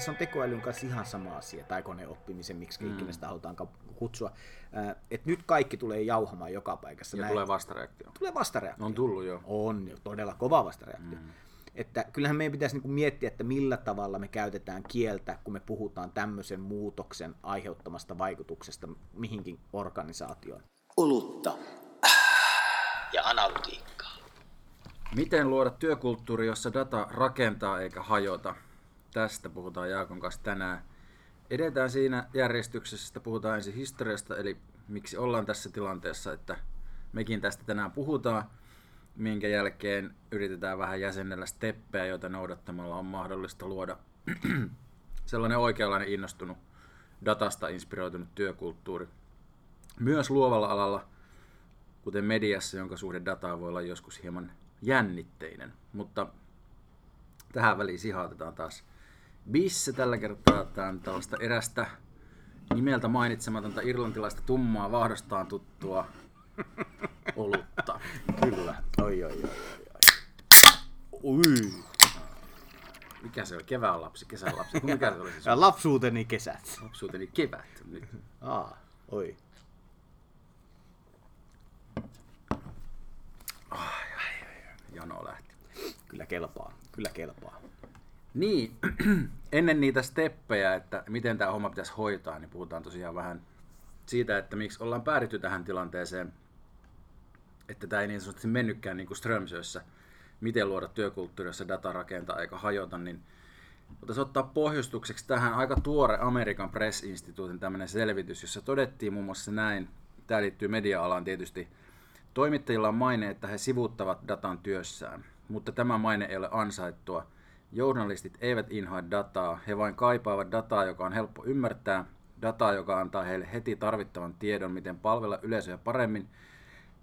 Se on tekoälyn kanssa ihan sama asia, tai koneoppimisen, miksi mm. ikinä sitä halutaankaan kutsua. että nyt kaikki tulee jauhamaan joka paikassa. Ja Näin. tulee vastareaktio. tulee vastareaktio. On tullut jo. On jo, todella kova vastareaktio. Mm. Että kyllähän meidän pitäisi niinku miettiä, että millä tavalla me käytetään kieltä, kun me puhutaan tämmöisen muutoksen aiheuttamasta vaikutuksesta mihinkin organisaatioon. Olutta ja analytiikkaa. Miten luoda työkulttuuri, jossa data rakentaa eikä hajota? Tästä puhutaan Jaakon kanssa tänään. Edetään siinä järjestyksessä, että puhutaan ensin historiasta, eli miksi ollaan tässä tilanteessa, että mekin tästä tänään puhutaan, minkä jälkeen yritetään vähän jäsennellä steppejä, joita noudattamalla on mahdollista luoda sellainen oikeanlainen innostunut, datasta inspiroitunut työkulttuuri. Myös luovalla alalla, kuten mediassa, jonka suhde dataa voi olla joskus hieman jännitteinen, mutta tähän väliin sihautetaan taas Bisse tällä kertaa. Tämä on tällaista erästä nimeltä mainitsematonta irlantilaista tummaa vahdostaan tuttua olutta. Kyllä. Oi, oi, oi, oi. Ui. Mikä se oli? Kevään lapsi, kesän lapsi. Mikä se oli se sun lapsuuteni kesät. lapsuuteni kevät nyt? Aa, oi. Jano lähti. Kyllä kelpaa. Kyllä kelpaa. Niin, ennen niitä steppejä, että miten tämä homma pitäisi hoitaa, niin puhutaan tosiaan vähän siitä, että miksi ollaan päädytty tähän tilanteeseen, että tämä ei niin sanotusti mennytkään niin kuin Strömsössä, miten luoda työkulttuuri, jossa data rakentaa eikä hajota, niin voitaisiin ottaa pohjustukseksi tähän aika tuore Amerikan Press Instituutin tämmöinen selvitys, jossa todettiin muun muassa näin, tämä liittyy media-alaan tietysti, toimittajilla on maine, että he sivuuttavat datan työssään, mutta tämä maine ei ole ansaittua. Journalistit eivät inhoa dataa, he vain kaipaavat dataa, joka on helppo ymmärtää, dataa, joka antaa heille heti tarvittavan tiedon, miten palvella yleisöä paremmin,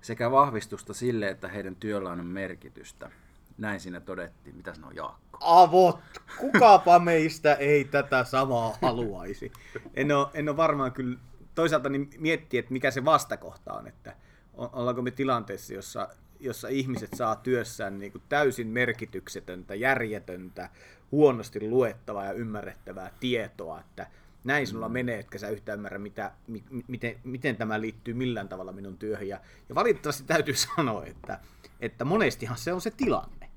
sekä vahvistusta sille, että heidän työllään on merkitystä. Näin siinä todettiin. Mitä sanoo Jaakko? Avot! Kukapa meistä ei tätä samaa haluaisi? En ole, en ole varmaan kyllä toisaalta niin miettiä, että mikä se vastakohta on, että ollaanko me tilanteessa, jossa, jossa ihmiset saa työssään niin kuin täysin merkityksetöntä, järjetöntä, huonosti luettavaa ja ymmärrettävää tietoa, että näin sinulla menee, etkä sä yhtään ymmärrä, mitä, mi, miten, miten tämä liittyy millään tavalla minun työhön. Ja, ja valitettavasti täytyy sanoa, että, että monestihan se on se tilanne.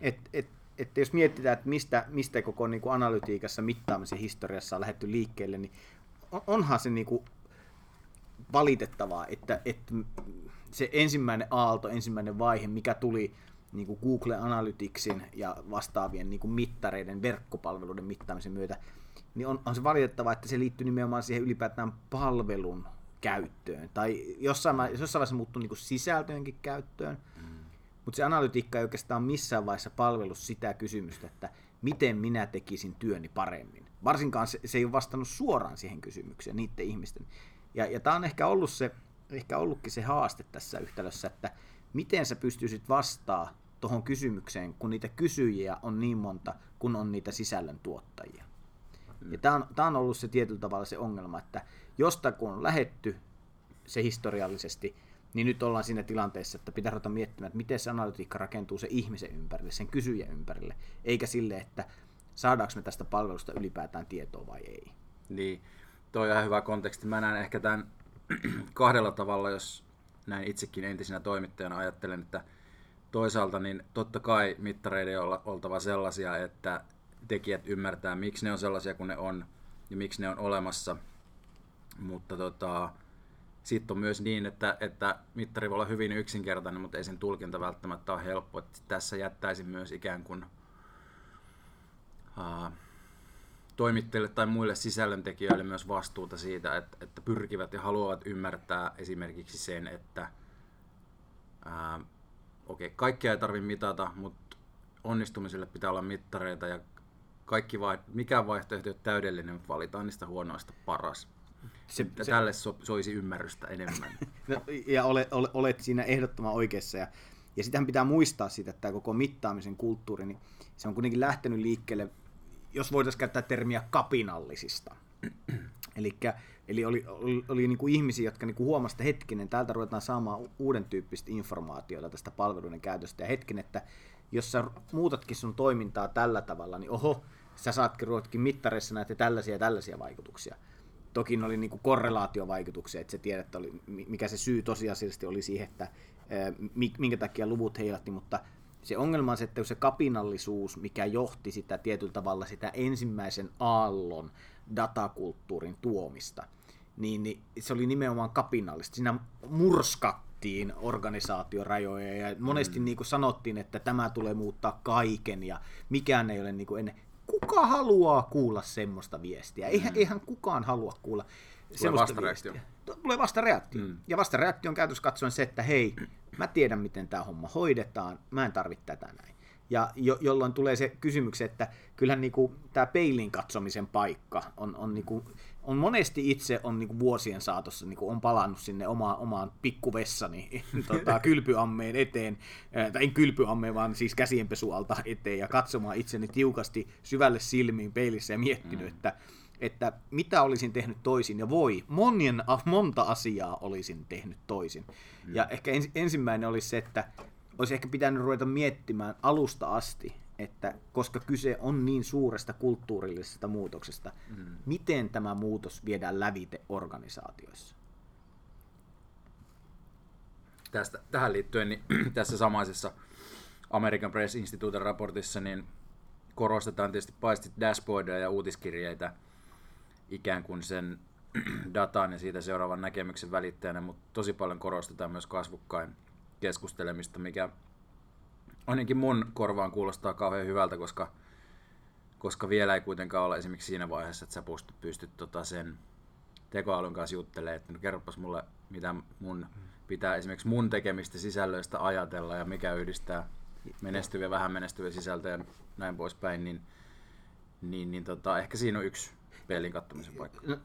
Et, et, että jos mietitään, että mistä, mistä koko niin kuin analytiikassa mittaamisen historiassa on lähdetty liikkeelle, niin on- onhan se niin kuin valitettavaa, että, että se ensimmäinen aalto, ensimmäinen vaihe, mikä tuli niin kuin Google Analyticsin ja vastaavien niin kuin mittareiden, verkkopalveluiden mittaamisen myötä, niin on, on se valitettavaa, että se liittyy nimenomaan siihen ylipäätään palvelun käyttöön. Tai jossain, jossain vaiheessa muuttuu niin kuin sisältöönkin käyttöön, mutta se analytiikka ei oikeastaan missään vaiheessa palvellut sitä kysymystä, että miten minä tekisin työni paremmin. Varsinkaan se, se ei ole vastannut suoraan siihen kysymykseen niiden ihmisten. Ja, ja tämä on ehkä ollut se, ehkä ollutkin se haaste tässä yhtälössä, että miten sä pystyisit vastaa tuohon kysymykseen, kun niitä kysyjiä on niin monta, kun on niitä sisällön tuottajia. Ja tämä on, tää on ollut se tietyllä tavalla se ongelma, että josta kun on lähetty se historiallisesti, niin nyt ollaan siinä tilanteessa, että pitää ruveta miettimään, että miten se analytiikka rakentuu se ihmisen ympärille, sen kysyjän ympärille, eikä sille, että saadaanko me tästä palvelusta ylipäätään tietoa vai ei. Niin, toi on ihan hyvä konteksti. Mä näen ehkä tämän kahdella tavalla, jos näin itsekin entisenä toimittajana ajattelen, että toisaalta niin totta kai mittareiden on oltava sellaisia, että tekijät ymmärtää, miksi ne on sellaisia kuin ne on ja miksi ne on olemassa. Mutta tota, sitten on myös niin, että, että mittari voi olla hyvin yksinkertainen, mutta ei sen tulkinta välttämättä ole helppo. Että tässä jättäisin myös ikään kuin ää, toimittajille tai muille sisällöntekijöille myös vastuuta siitä, että, että pyrkivät ja haluavat ymmärtää esimerkiksi sen, että ää, okei, kaikkea ei tarvitse mitata, mutta onnistumiselle pitää olla mittareita ja kaikki vai, mikään vaihtoehto ei ole täydellinen, mutta valitaan niistä huonoista paras. Se, Ja tälle so, soisi ymmärrystä enemmän. No, ja ole, ole, olet siinä ehdottoman oikeassa. Ja, Ja sitähän pitää muistaa siitä, että tämä koko mittaamisen kulttuuri, niin se on kuitenkin lähtenyt liikkeelle, jos voitaisiin käyttää termiä kapinallisista. Elikkä, eli oli, oli, oli niin kuin ihmisiä, jotka niin kuin huomasivat, että hetkinen, täältä ruvetaan saamaan uuden tyyppistä informaatiota tästä palveluiden käytöstä. Ja hetken, että jos sä muutatkin sun toimintaa tällä tavalla, niin oho, sä saatkin ruvetkin mittareissa näitä tällaisia ja tällaisia vaikutuksia. Toki ne oli niin kuin korrelaatiovaikutuksia, että sä tiedät, että oli, mikä se syy tosiasiallisesti oli siihen, että minkä takia luvut heilatti, mutta se ongelma on se, että se kapinallisuus, mikä johti sitä tietyllä tavalla sitä ensimmäisen aallon datakulttuurin tuomista, niin, niin se oli nimenomaan kapinallista. Siinä murskattiin organisaatiorajoja ja monesti mm. niin kuin sanottiin, että tämä tulee muuttaa kaiken ja mikään ei ole niin kuin ennen. Kuka haluaa kuulla semmoista viestiä? Eihän, mm. eihän kukaan halua kuulla Tulee semmoista viestiä. Tulee vasta reaktio. Mm. Ja vasta reaktio on käytössä katsoen se, että hei, mä tiedän miten tämä homma hoidetaan, mä en tarvitse tätä näin. Ja jo, jolloin tulee se kysymys, että kyllähän niinku, tämä peilin katsomisen paikka on, on, niinku, on monesti itse on niinku vuosien saatossa niinku, on palannut sinne oma, omaan pikkuvessani tota, kylpyammeen eteen, tai en kylpyammeen, vaan siis käsienpesualta eteen ja katsomaan itseni tiukasti syvälle silmiin peilissä ja miettinyt, mm. että että mitä olisin tehnyt toisin, ja voi, monien, monta asiaa olisin tehnyt toisin. Mm. Ja ehkä ens, ensimmäinen olisi se, että olisi ehkä pitänyt ruveta miettimään alusta asti, että koska kyse on niin suuresta kulttuurillisesta muutoksesta, mm. miten tämä muutos viedään lävite organisaatioissa? Tästä, tähän liittyen niin tässä samaisessa American Press Institute raportissa niin korostetaan tietysti paitsi dashboardia ja uutiskirjeitä ikään kuin sen datan ja siitä seuraavan näkemyksen välittäjänä, mutta tosi paljon korostetaan myös kasvukkain keskustelemista, mikä ainakin mun korvaan kuulostaa kauhean hyvältä, koska, koska vielä ei kuitenkaan ole esimerkiksi siinä vaiheessa, että sä pystyt, pystyt tota sen tekoälyn kanssa juttelemaan, että no kerropas mulle, mitä mun pitää esimerkiksi mun tekemistä sisällöistä ajatella ja mikä yhdistää menestyviä vähän menestyviä sisältöjä ja näin poispäin, niin, niin, niin tota, ehkä siinä on yksi pelin kattomisen paikka. No,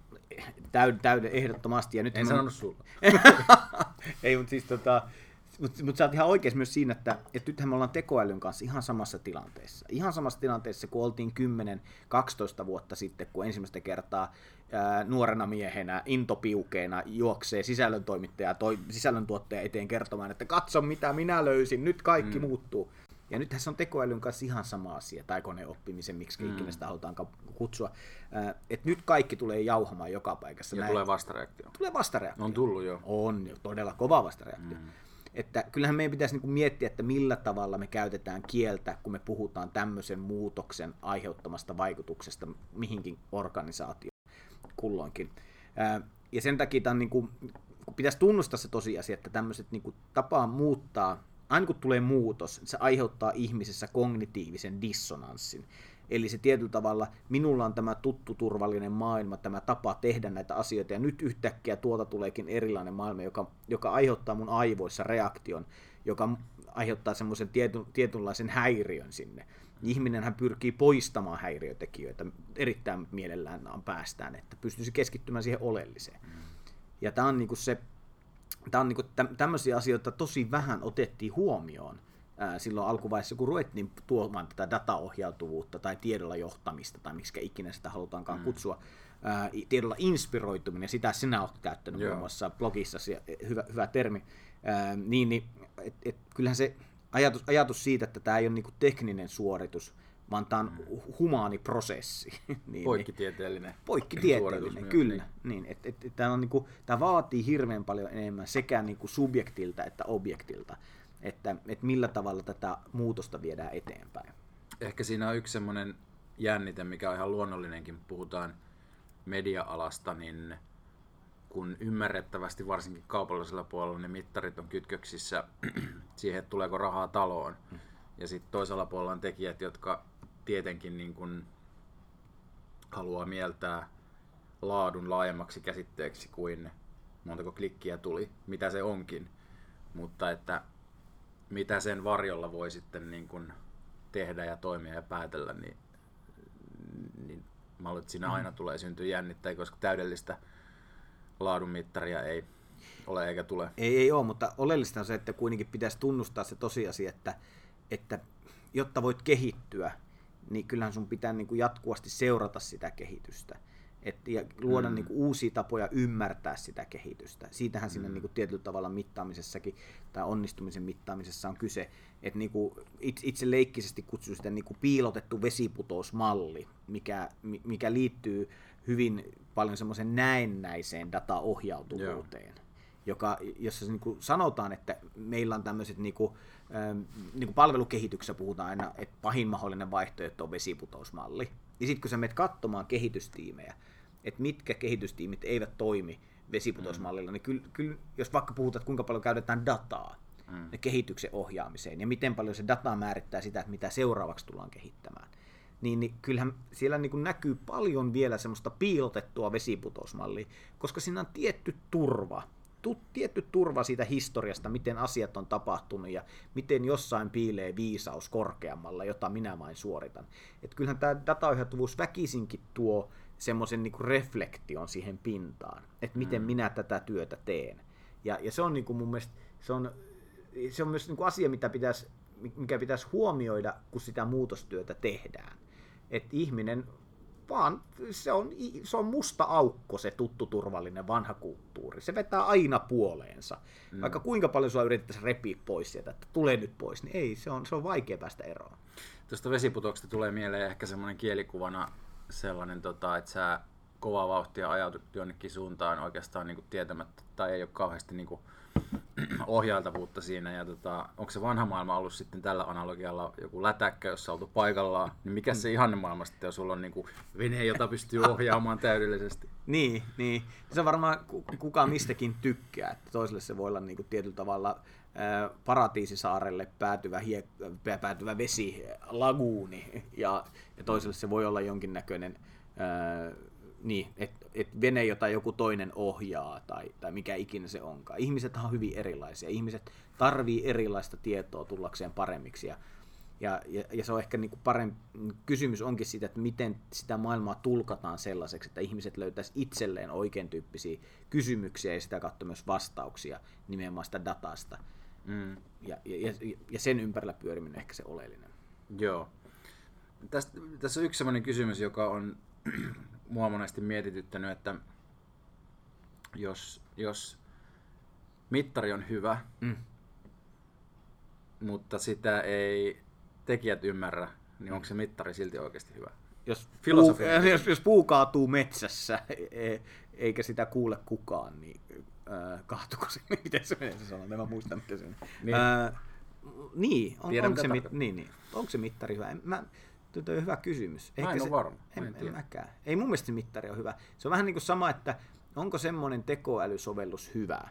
täyden, täyden ehdottomasti. Ja nyt en sanonut sulla. ei, mutta siis tota, mutta mut sä oot ihan oikeassa myös siinä, että, että nythän me ollaan tekoälyn kanssa ihan samassa tilanteessa. Ihan samassa tilanteessa, kun oltiin 10-12 vuotta sitten, kun ensimmäistä kertaa ää, nuorena miehenä, intopiukeena juoksee sisällöntoimittaja toi sisällöntuottaja eteen kertomaan, että katso mitä minä löysin, nyt kaikki mm. muuttuu. Ja nythän se on tekoälyn kanssa ihan sama asia, tai koneoppimisen, miksi mm. ikinä sitä halutaan kutsua. Että nyt kaikki tulee jauhamaan joka paikassa. Ja näin. tulee vastareaktio. Tulee vastareaktio. On tullut jo. On jo, todella kova vastareaktio. Mm. Että kyllähän meidän pitäisi niin miettiä, että millä tavalla me käytetään kieltä, kun me puhutaan tämmöisen muutoksen aiheuttamasta vaikutuksesta mihinkin organisaatioon kulloinkin. Ja sen takia tämän, niin kuin, pitäisi tunnustaa se tosiasia, että tämmöiset niin kuin, tapaa muuttaa aina kun tulee muutos, se aiheuttaa ihmisessä kognitiivisen dissonanssin. Eli se tietyllä tavalla, minulla on tämä tuttu turvallinen maailma, tämä tapa tehdä näitä asioita, ja nyt yhtäkkiä tuolta tuleekin erilainen maailma, joka, joka aiheuttaa mun aivoissa reaktion, joka aiheuttaa semmoisen tietyn, tietynlaisen häiriön sinne. Ihminenhän pyrkii poistamaan häiriötekijöitä erittäin mielellään päästään, että pystyisi keskittymään siihen oleelliseen. Mm. Ja tämä on niinku se tämä on niin kuin, tämmöisiä asioita tosi vähän otettiin huomioon ää, silloin alkuvaiheessa, kun ruvettiin tuomaan tätä dataohjautuvuutta tai tiedolla johtamista tai miksi ikinä sitä halutaankaan mm. kutsua, ää, tiedolla inspiroituminen, sitä sinä olet käyttänyt Joo. muun muassa blogissa, hyvä, hyvä termi, ää, niin, niin et, et, kyllähän se ajatus, ajatus siitä, että tämä ei ole niin tekninen suoritus, vaan tämä on humaani prosessi. niin, niin, poikkitieteellinen. Poikkitieteellinen, kyllä. Niin. Niin, et, et, et, tämä, on, niin kuin, tämä vaatii hirveän paljon enemmän sekä niin kuin subjektilta että objektilta, että, että millä tavalla tätä muutosta viedään eteenpäin. Ehkä siinä on yksi semmoinen jännite, mikä on ihan luonnollinenkin, puhutaan media-alasta, niin kun ymmärrettävästi varsinkin kaupallisella puolella ne mittarit on kytköksissä siihen, että tuleeko rahaa taloon. Mm. Ja sitten toisella puolella on tekijät, jotka tietenkin niin kuin haluaa mieltää laadun laajemmaksi käsitteeksi kuin montako klikkiä tuli, mitä se onkin. Mutta että mitä sen varjolla voi sitten niin kuin tehdä ja toimia ja päätellä, niin, niin mä luulen, että siinä mm. aina tulee syntyä jännittäjä, koska täydellistä laadun mittaria ei ole eikä tule. Ei, ei ole, mutta oleellista on se, että kuitenkin pitäisi tunnustaa se tosiasia, että, että jotta voit kehittyä, niin kyllähän sun pitää niin kuin jatkuvasti seurata sitä kehitystä. Et, ja luoda mm. niin kuin, uusia tapoja ymmärtää sitä kehitystä. Siitähän mm. siinä niin kuin, tietyllä tavalla mittaamisessakin tai onnistumisen mittaamisessa on kyse. Että niin kuin, itse, leikkisesti kutsun sitä niin kuin, piilotettu vesiputousmalli, mikä, mikä liittyy hyvin paljon semmoisen näennäiseen dataohjautuvuuteen. Joo joka, jossa niin kuin sanotaan, että meillä on tämmöiset, niin kuin, ähm, niin kuin palvelukehityksessä puhutaan aina, että pahin mahdollinen vaihtoehto on vesiputousmalli. Ja sitten kun sä menet katsomaan kehitystiimejä, että mitkä kehitystiimit eivät toimi vesiputousmallilla, mm. niin kyllä, kyllä, jos vaikka puhutaan, että kuinka paljon käytetään dataa mm. kehityksen ohjaamiseen, ja miten paljon se data määrittää sitä, että mitä seuraavaksi tullaan kehittämään, niin, niin kyllähän siellä niin kuin näkyy paljon vielä semmoista piilotettua vesiputousmallia, koska siinä on tietty turva, tu, tietty turva siitä historiasta, miten asiat on tapahtunut ja miten jossain piilee viisaus korkeammalla, jota minä vain suoritan. Et kyllähän tämä dataohjautuvuus väkisinkin tuo semmoisen niin reflektion siihen pintaan, että miten mm. minä tätä työtä teen. Ja, ja se on niin kuin mun mielestä, se on, se on myös niin kuin asia, mitä pitäisi, mikä pitäisi huomioida, kun sitä muutostyötä tehdään. Että ihminen vaan se on, se on musta aukko se tuttu turvallinen vanha kulttuuri. Se vetää aina puoleensa. Mm. Vaikka kuinka paljon sua yritettäisiin repiä pois sieltä, että tulee nyt pois, niin ei, se on, se on vaikea päästä eroon. Tuosta vesiputoksesta tulee mieleen ehkä semmoinen kielikuvana sellainen, tota, että sä kovaa vauhtia ajautut jonnekin suuntaan oikeastaan niin kuin tietämättä, tai ei ole kauheasti niin kuin, ohjailtavuutta siinä. Ja tota, onko se vanha maailma ollut sitten tällä analogialla joku lätäkkö, jossa oltu paikallaan, niin mikä se ihanne maailma sitten, jos sulla on niin kuin vene, jota pystyy ohjaamaan täydellisesti? niin, niin. Se on varmaan kuka mistäkin tykkää, että toiselle se voi olla niin kuin tietyllä tavalla paratiisisaarelle päätyvä, hiek- päätyvä vesilaguuni ja, ja toiselle se voi olla jonkinnäköinen ää, niin, että et vene, jota joku toinen ohjaa tai, tai mikä ikinä se onkaan. Ihmiset on hyvin erilaisia. Ihmiset tarvii erilaista tietoa tullakseen paremmiksi. Ja, ja, ja, ja se on ehkä niin kuin parempi, kysymys onkin siitä, että miten sitä maailmaa tulkataan sellaiseksi, että ihmiset löytäisi itselleen oikein tyyppisiä kysymyksiä ja sitä kautta myös vastauksia nimenomaan sitä datasta. Mm. Ja, ja, ja sen ympärillä pyöriminen ehkä se oleellinen. Joo. Tästä, tässä on yksi sellainen kysymys, joka on mua monesti mietityttänyt, että jos, jos mittari on hyvä, mm. mutta sitä ei tekijät ymmärrä, niin onko se mittari silti oikeasti hyvä? Jos puu, jos, jos puu kaatuu metsässä, e, eikä sitä kuule kukaan, niin äh, kaatuuko se, miten se menee se sanoo, en mä muista, miten se Niin, äh, niin, on, onko, se, mit, niin, niin, onko se mittari hyvä? En, mä, Tuo on hyvä kysymys. Ehkä en se, varma. En, en, en mäkään. Ei mun mielestä mittari on hyvä. Se on vähän niin kuin sama, että onko semmoinen tekoälysovellus hyvä,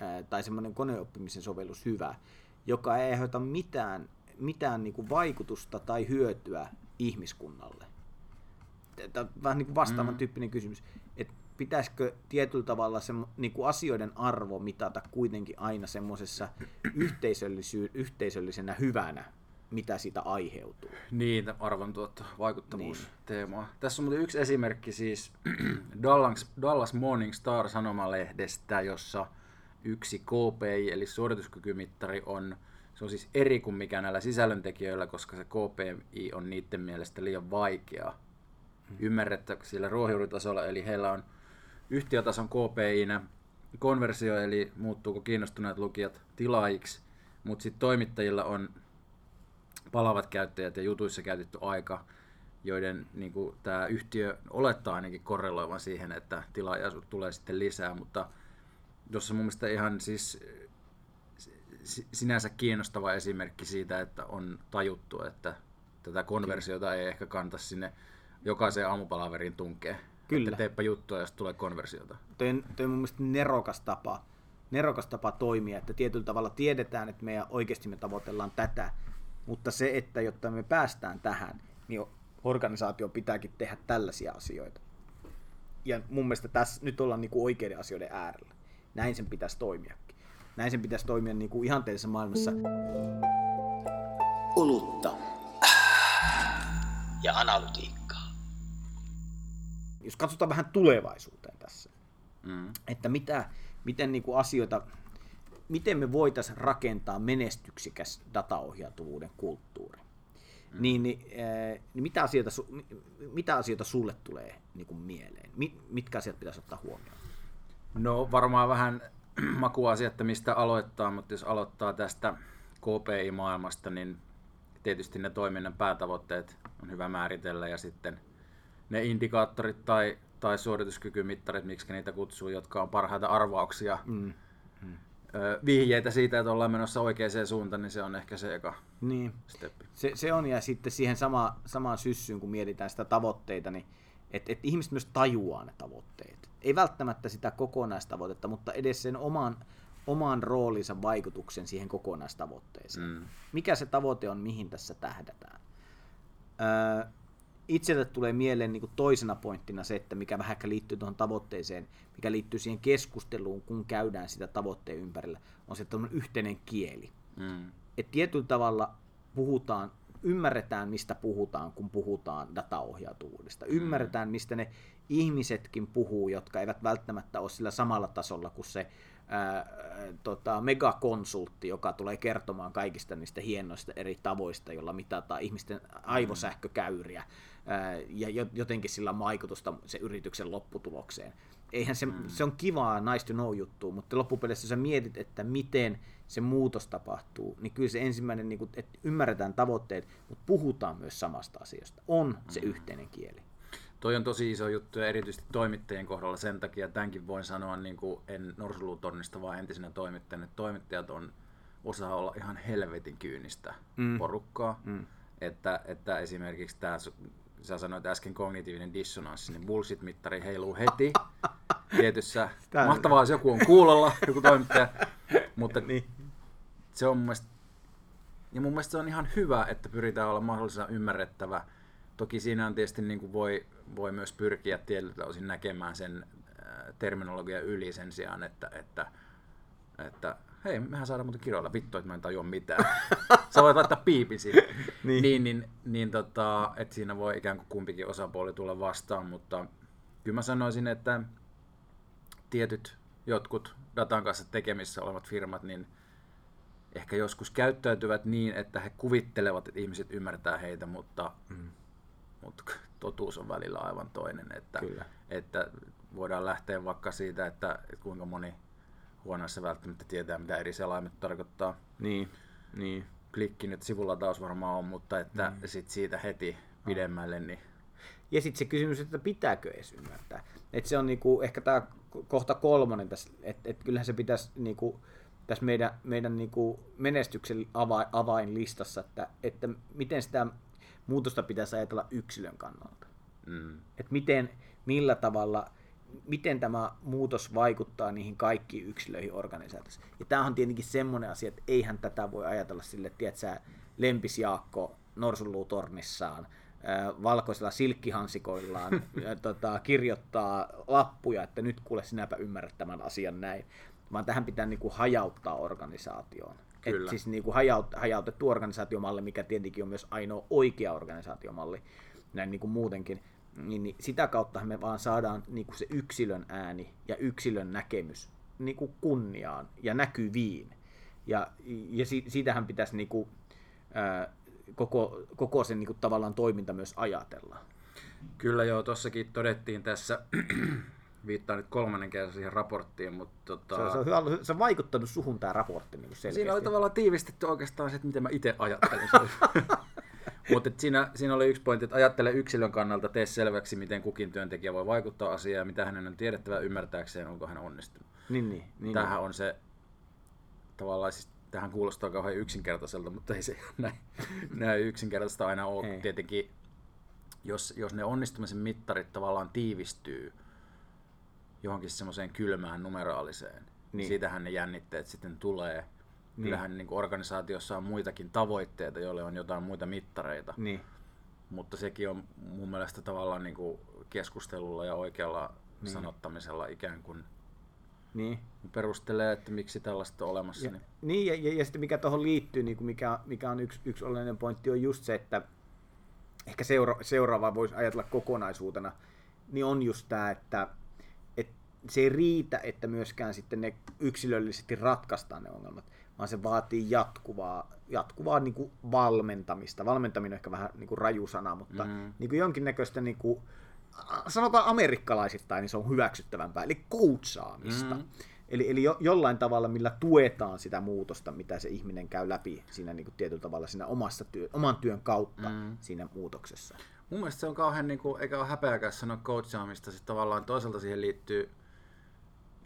ää, tai semmoinen koneoppimisen sovellus hyvä, joka ei aiheuta mitään, mitään niin kuin vaikutusta tai hyötyä ihmiskunnalle. Tämä on vähän niin kuin vastaavan mm. tyyppinen kysymys. Että pitäisikö tietyllä tavalla se niin kuin asioiden arvo mitata kuitenkin aina semmoisessa yhteisöllisenä hyvänä, mitä siitä aiheutuu. Niin, arvontuotto, vaikuttavuusteemaa. Niin. Tässä on muuten yksi esimerkki siis Dallas, Dallas Morning Star sanomalehdestä, jossa yksi KPI eli suorituskykymittari on, se on siis eri kuin mikä näillä sisällöntekijöillä, koska se KPI on niiden mielestä liian vaikea hmm. ymmärrettä sillä ruohonjuuritasolla, eli heillä on yhtiötason KPI, konversio, eli muuttuuko kiinnostuneet lukijat tilaajiksi, mutta sitten toimittajilla on palavat käyttäjät ja jutuissa käytetty aika, joiden niin kuin, tämä yhtiö olettaa ainakin korreloivan siihen, että tilaajia tulee sitten lisää, mutta tuossa mun mielestä ihan siis sinänsä kiinnostava esimerkki siitä, että on tajuttu, että tätä konversiota ei ehkä kanta sinne jokaiseen aamupalaverin tunkeen. Kyllä. Että teepä juttua, jos tulee konversiota. On, toi on mun mielestä nerokas tapa, nerokas tapa toimia, että tietyllä tavalla tiedetään, että meidän oikeasti me tavoitellaan tätä, mutta se, että jotta me päästään tähän, niin organisaatio pitääkin tehdä tällaisia asioita. Ja mun mielestä tässä nyt ollaan niin kuin oikeiden asioiden äärellä. Näin sen pitäisi toimiakin. Näin sen pitäisi toimia niin kuin ihanteellisessa maailmassa. Olutta. Ja analytiikkaa. Jos katsotaan vähän tulevaisuuteen tässä, mm. että mitä, miten niin kuin asioita, miten me voitaisiin rakentaa menestyksikäs dataohjautuvuuden kulttuuri. Mm. Niin, niin, äh, niin mitä, asioita, mitä asioita sulle tulee niin kuin mieleen? Mitkä asiat pitäisi ottaa huomioon? No varmaan vähän makuasia, että mistä aloittaa, mutta jos aloittaa tästä KPI-maailmasta, niin tietysti ne toiminnan päätavoitteet on hyvä määritellä ja sitten ne indikaattorit tai, tai suorituskykymittarit, miksi niitä kutsuu, jotka on parhaita arvauksia, mm. Mm. Vihjeitä siitä, että ollaan menossa oikeaan suuntaan, niin se on ehkä se eka niin. steppi. Se, se on, ja sitten siihen sama, samaan syssyyn, kun mietitään sitä tavoitteita, niin että et ihmiset myös tajuaa ne tavoitteet. Ei välttämättä sitä kokonaistavoitetta, mutta edes sen oman, oman roolinsa vaikutuksen siihen kokonaistavoitteeseen. Mm. Mikä se tavoite on, mihin tässä tähdätään. Öö, itselle tulee mieleen niin toisena pointtina se, että mikä vähän liittyy tuohon tavoitteeseen, mikä liittyy siihen keskusteluun, kun käydään sitä tavoitteen ympärillä, on se yhteinen kieli. Mm. Et tietyllä tavalla puhutaan ymmärretään, mistä puhutaan, kun puhutaan dataohjautuvuudesta. Mm. Ymmärretään, mistä ne ihmisetkin puhuu, jotka eivät välttämättä ole sillä samalla tasolla kuin se ää, tota, megakonsultti, joka tulee kertomaan kaikista niistä hienoista eri tavoista, joilla mitataan ihmisten aivosähkökäyriä ää, ja jotenkin sillä on vaikutusta se yrityksen lopputulokseen. Eihän se, mm. se on kivaa nice to know juttu, mutta loppupeleissä sä mietit, että miten se muutos tapahtuu, niin kyllä se ensimmäinen, niin kuin, että ymmärretään tavoitteet, mutta puhutaan myös samasta asiasta. On se mm. yhteinen kieli. Toi on tosi iso juttu ja erityisesti toimittajien kohdalla sen takia, tämänkin voin sanoa niin kuin en Norsulutornista, vaan entisenä toimittajana, että toimittajat on osaa olla ihan helvetin kyynistä mm. porukkaa. Mm. Että, että esimerkiksi tämä, sä sanoit äsken kognitiivinen dissonanssi, niin bullshit-mittari heiluu heti tietyssä. Tämä... Mahtavaa, jos joku on kuulolla, joku toimittaja. Mutta niin. se on mun mielestä, ja mun mielestä se on ihan hyvä, että pyritään olla mahdollisimman ymmärrettävä. Toki siinä on tietysti niin kuin voi, voi myös pyrkiä tietyltä osin näkemään sen äh, terminologian yli sen sijaan, että, että, että hei, mehän saadaan muuten kirjoilla, vittu, että mä en tajua mitään. Sä voit laittaa piipin siihen. niin. niin, niin, niin tota, että siinä voi ikään kuin kumpikin osapuoli tulla vastaan, mutta kyllä mä sanoisin, että tietyt jotkut datan kanssa tekemissä olevat firmat, niin ehkä joskus käyttäytyvät niin, että he kuvittelevat, että ihmiset ymmärtää heitä, mutta, mm. Mutta totuus on välillä aivan toinen. Että, Kyllä. että voidaan lähteä vaikka siitä, että, että kuinka moni huoneessa välttämättä tietää, mitä eri selaimet tarkoittaa. Niin, niin. Klikki nyt sivulla taas varmaan on, mutta että mm. sit siitä heti pidemmälle. Niin... Ja sitten se kysymys, että pitääkö edes ymmärtää. Et se on niinku, ehkä tämä kohta kolmonen tässä, että et kyllähän se pitäisi niinku, tässä meidän, meidän niinku menestyksen avain, avainlistassa, että, että miten sitä muutosta pitäisi ajatella yksilön kannalta. Mm. Että miten, millä tavalla, miten tämä muutos vaikuttaa niihin kaikkiin yksilöihin organisaatiossa. Ja tämä on tietenkin semmoinen asia, että eihän tätä voi ajatella sille, että Lempis Jaakko norsunluutornissaan valkoisilla silkkihansikoillaan tota, kirjoittaa lappuja, että nyt kuule sinäpä ymmärrät tämän asian näin, vaan tähän pitää niin kuin hajauttaa organisaatioon. Kyllä. Et siis niin kuin hajaut, hajautettu organisaatiomalli, mikä tietenkin on myös ainoa oikea organisaatiomalli, näin niin kuin muutenkin, niin, niin sitä kautta me vaan saadaan niin kuin se yksilön ääni ja yksilön näkemys niin kuin kunniaan ja näkyviin. Ja, ja si, siitähän pitäisi niin kuin, ää, koko, koko sen niin kuin, tavallaan toiminta myös ajatella. Kyllä joo, tuossakin todettiin tässä, viittaan nyt kolmannen kerran siihen raporttiin, mutta... Tota... Se, on, se, on hyvä, se on vaikuttanut suhun tämä raportti niin selkeästi. Siinä oli tavallaan tiivistetty oikeastaan se, miten mä itse ajattelen. mutta siinä, siinä oli yksi pointti, että ajattele yksilön kannalta, tee selväksi, miten kukin työntekijä voi vaikuttaa asiaan ja mitä hänen on tiedettävä ymmärtääkseen, onko hän onnistunut. Niin, niin, niin, Tämähän niin. on se tavallaan siis tähän kuulostaa kauhean yksinkertaiselta, mutta ei se näin, näin yksinkertaista aina ole. Ei. Tietenkin, jos, jos ne onnistumisen mittarit tavallaan tiivistyy johonkin semmoiseen kylmään numeraaliseen, niin. niin siitähän ne jännitteet sitten tulee. Niin. Kyllähän niin kuin organisaatiossa on muitakin tavoitteita, joille on jotain muita mittareita. Niin. Mutta sekin on mun mielestä tavallaan niin kuin keskustelulla ja oikealla niin. sanottamisella ikään kuin niin. perustelee, että miksi tällaista on olemassa. Ja, niin, niin ja, ja, ja sitten mikä tuohon liittyy, niin kuin mikä, mikä on yksi, yksi oleellinen pointti, on just se, että ehkä seura, seuraava voisi ajatella kokonaisuutena, niin on just tämä, että et se ei riitä, että myöskään sitten ne yksilöllisesti ratkaistaan ne ongelmat, vaan se vaatii jatkuvaa, jatkuvaa niin kuin valmentamista. Valmentaminen on ehkä vähän niin kuin raju sana, mutta mm. niin kuin jonkinnäköistä, niin kuin, sanotaan amerikkalaisittain, niin se on hyväksyttävämpää, eli coachaamista. Mm. Eli, eli jo, jollain tavalla, millä tuetaan sitä muutosta, mitä se ihminen käy läpi siinä niin kuin tietyllä tavalla siinä omassa työ, oman työn kautta mm. siinä muutoksessa. Mun mielestä se on kauhean, niin kuin, eikä ole häpeäkäs sanoa coachaamista, sitten tavallaan toisaalta siihen liittyy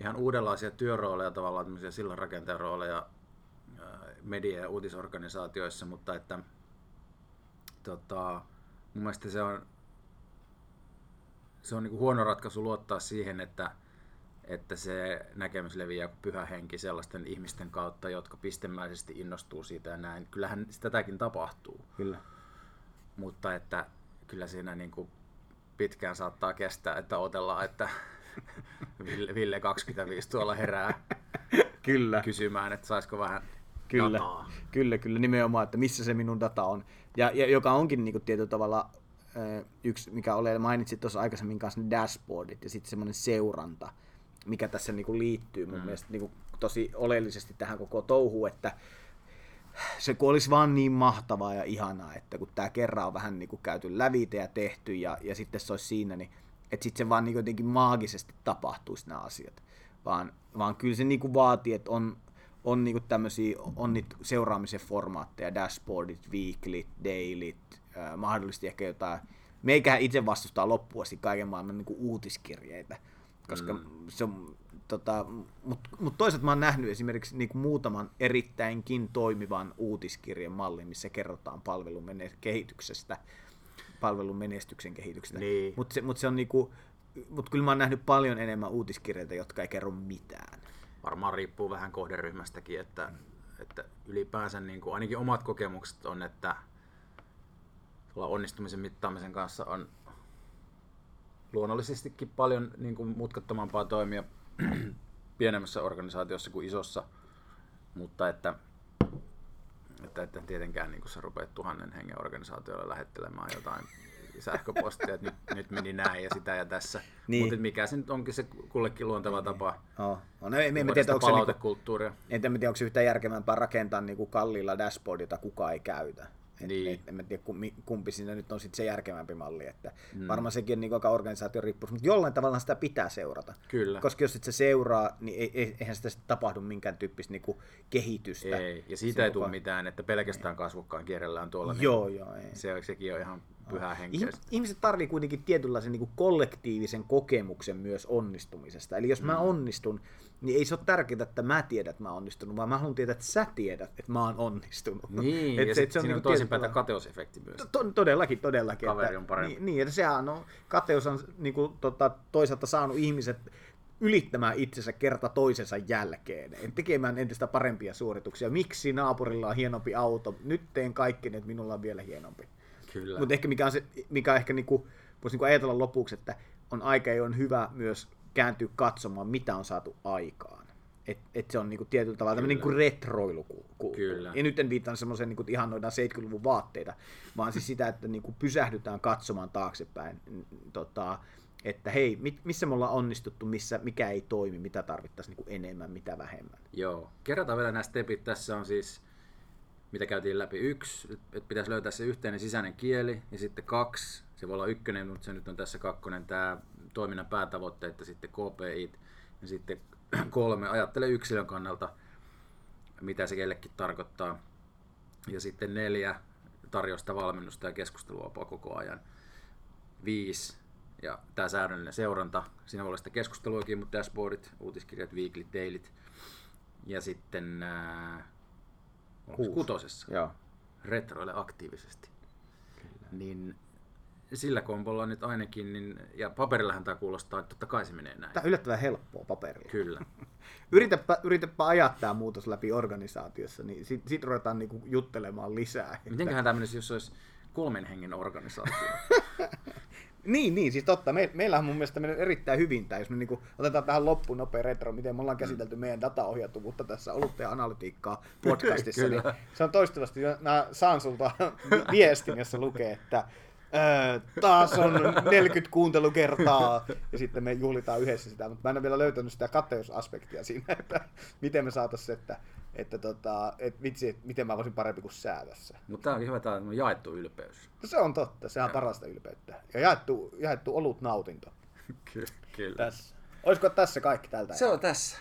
ihan uudenlaisia työrooleja, tavallaan tämmöisiä sillan rakenteen rooleja media- ja uutisorganisaatioissa, mutta että tota, mun mielestä se on, se on niin kuin huono ratkaisu luottaa siihen, että, että se näkemys leviää kuin pyhä henki sellaisten ihmisten kautta, jotka pistemäisesti innostuu siitä ja näin. Kyllähän tätäkin tapahtuu. Kyllä. Mutta että kyllä siinä niin kuin pitkään saattaa kestää, että otellaan, että Ville, Ville 25 tuolla herää kyllä. kysymään, että saisiko vähän kyllä, dataa. Kyllä, kyllä, nimenomaan, että missä se minun data on. Ja, ja joka onkin niin kuin, tietyllä tavalla yksi, mikä ole, mainitsit tuossa aikaisemmin kanssa ne dashboardit ja sitten semmoinen seuranta, mikä tässä niin kuin liittyy mun mm. mielestä niin kuin, tosi oleellisesti tähän koko touhuun, että se kun olisi vaan niin mahtavaa ja ihanaa, että kun tämä kerran on vähän niin kuin käyty lävite ja tehty ja, ja sitten se olisi siinä, niin että sitten se vaan niin jotenkin maagisesti tapahtuisi nämä asiat. Vaan, vaan kyllä se niin kuin vaatii, että on, on niin tämmöisiä on niitä seuraamisen formaatteja, dashboardit, weeklyt, dailyt, äh, mahdollisesti ehkä jotain. Meikähän itse vastustaa loppuasti kaiken maailman niin uutiskirjeitä, koska mm. se on, tota, mutta mut toisaalta mä oon nähnyt esimerkiksi niin muutaman erittäinkin toimivan uutiskirjan mallin, missä kerrotaan palvelun kehityksestä, palvelun menestyksen kehityksestä. Niin. Mutta se, mut se on niinku, mut kyllä mä oon nähnyt paljon enemmän uutiskirjeitä, jotka ei kerro mitään varmaan riippuu vähän kohderyhmästäkin, että, että ylipäänsä niin kuin ainakin omat kokemukset on, että onnistumisen mittaamisen kanssa on luonnollisestikin paljon niin kuin mutkattomampaa toimia pienemmässä organisaatiossa kuin isossa, mutta että, että, että tietenkään niin kuin sä rupeat tuhannen hengen organisaatiolle lähettelemään jotain sähköpostia, että nyt, nyt meni näin ja sitä ja tässä. Niin. Mutta mikä se nyt onkin se kullekin luonteva tapa. Oh. No, ei, me, me tiedä, onko se niinku, en tiedä, onko se yhtään järkevämpää rakentaa niinku kalliilla dashboard, jota kukaan ei käytä. Et, niin. et, en tiedä, kumpi siinä nyt on sit se järkevämpi malli. Että mm. Varmaan sekin on niin aika organisaation riippuu, mutta jollain tavalla sitä pitää seurata. Kyllä. Koska jos et se seuraa, niin ei, eihän sitä sitten tapahdu minkään tyyppistä niin kehitystä. Ei, ja siitä ei tule mitään, että pelkästään kasvokkaan kierrellään tuolla. Joo, niin joo. Ei. Se, sekin on ihan pyhää henkeä. Ihmiset tarvii kuitenkin tietynlaisen niin kuin kollektiivisen kokemuksen myös onnistumisesta. Eli jos mm. mä onnistun, niin ei se ole tärkeää, että mä tiedän, että mä onnistunut, vaan mä haluan tietää, että sä tiedät, että mä oon onnistunut. Niin, et ja se, se on siinä niin on toisinpäin tämä kateusefekti myös. To, todellakin, todellakin. Kaveri että, on parempi. Niin, niin että sehän on, kateus on niin kuin, tota, toisaalta saanut ihmiset ylittämään itsensä kerta toisensa jälkeen, tekemään entistä parempia suorituksia. Miksi naapurilla on hienompi auto? Nyt teen kaikki, että minulla on vielä hienompi. Kyllä. Mutta ehkä mikä on, se, mikä on ehkä niinku, voisi niinku ajatella lopuksi, että on aika on hyvä myös kääntyä katsomaan, mitä on saatu aikaan. Että et se on niinku tietyllä tavalla tämmöinen niinku retroilu. Kyllä. Ja nyt en viittaa semmoiseen, niinku, että noidaan 70-luvun vaatteita, vaan siis sitä, että niinku pysähdytään katsomaan taaksepäin. Tota, että hei, missä me ollaan onnistuttu, missä, mikä ei toimi, mitä tarvittaisiin niin enemmän, mitä vähemmän. Joo, kerrotaan vielä nämä stepit. Tässä on siis mitä käytiin läpi. Yksi, että pitäisi löytää se yhteinen sisäinen kieli, ja sitten kaksi, se voi olla ykkönen, mutta se nyt on tässä kakkonen, tämä toiminnan päätavoitteet, ja sitten KPI, ja sitten kolme, ajattele yksilön kannalta, mitä se kellekin tarkoittaa. Ja sitten neljä, tarjosta valmennusta ja keskustelua koko ajan. Viisi, ja tämä säännöllinen seuranta, siinä voi olla sitä keskusteluakin, mutta dashboardit, uutiskirjat, weekly, dailyt. Ja sitten Kuusi. kutosessa. Joo. Retroille aktiivisesti. Kyllä. Niin sillä kombolla nyt ainakin, niin, ja paperillahan tämä kuulostaa, että totta kai se menee näin. Tämä on yllättävän helppoa paperilla. Kyllä. yritäpä, yritäpä ajaa tämä muutos läpi organisaatiossa, niin sitten sit ruvetaan niinku juttelemaan lisää. Mitenköhän tämä menisi, jos olisi kolmen hengen organisaatio? Niin, niin, siis totta. Me, meillä on mun mielestä mennyt erittäin hyvin tämä, jos me niinku otetaan tähän loppuun nopea retro, miten me ollaan käsitelty meidän dataohjautuvuutta tässä olutta analytiikkaa podcastissa. niin se on toistuvasti, mä saan sulta viestin, jossa lukee, että Öö, taas on 40 kuuntelukertaa ja sitten me juhlitaan yhdessä sitä, mutta mä en ole vielä löytänyt sitä kateusaspektia siinä, että miten me saataisiin, että, että, tota, että vitsi, että miten mä voisin parempi kuin sää tässä. Mutta tämä on hyvä, tämä on jaettu ylpeys. No se on totta, sehän on parasta ylpeyttä. Ja jaettu, jaettu olut nautinto. Kyllä. tässä. Olisiko tässä kaikki tältä? Se on tässä.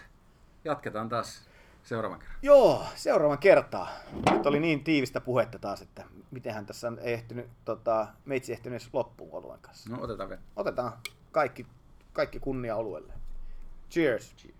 Jatketaan taas seuraavan kerran. Joo, seuraavan kertaa. Nyt oli niin tiivistä puhetta taas, että mitenhän tässä on ei ehtinyt, tota, meitsi ehtinyt edes loppuun oluen kanssa. No otetaan vielä. Otetaan kaikki, kaikki kunnia oluelle. Cheers. Cheers.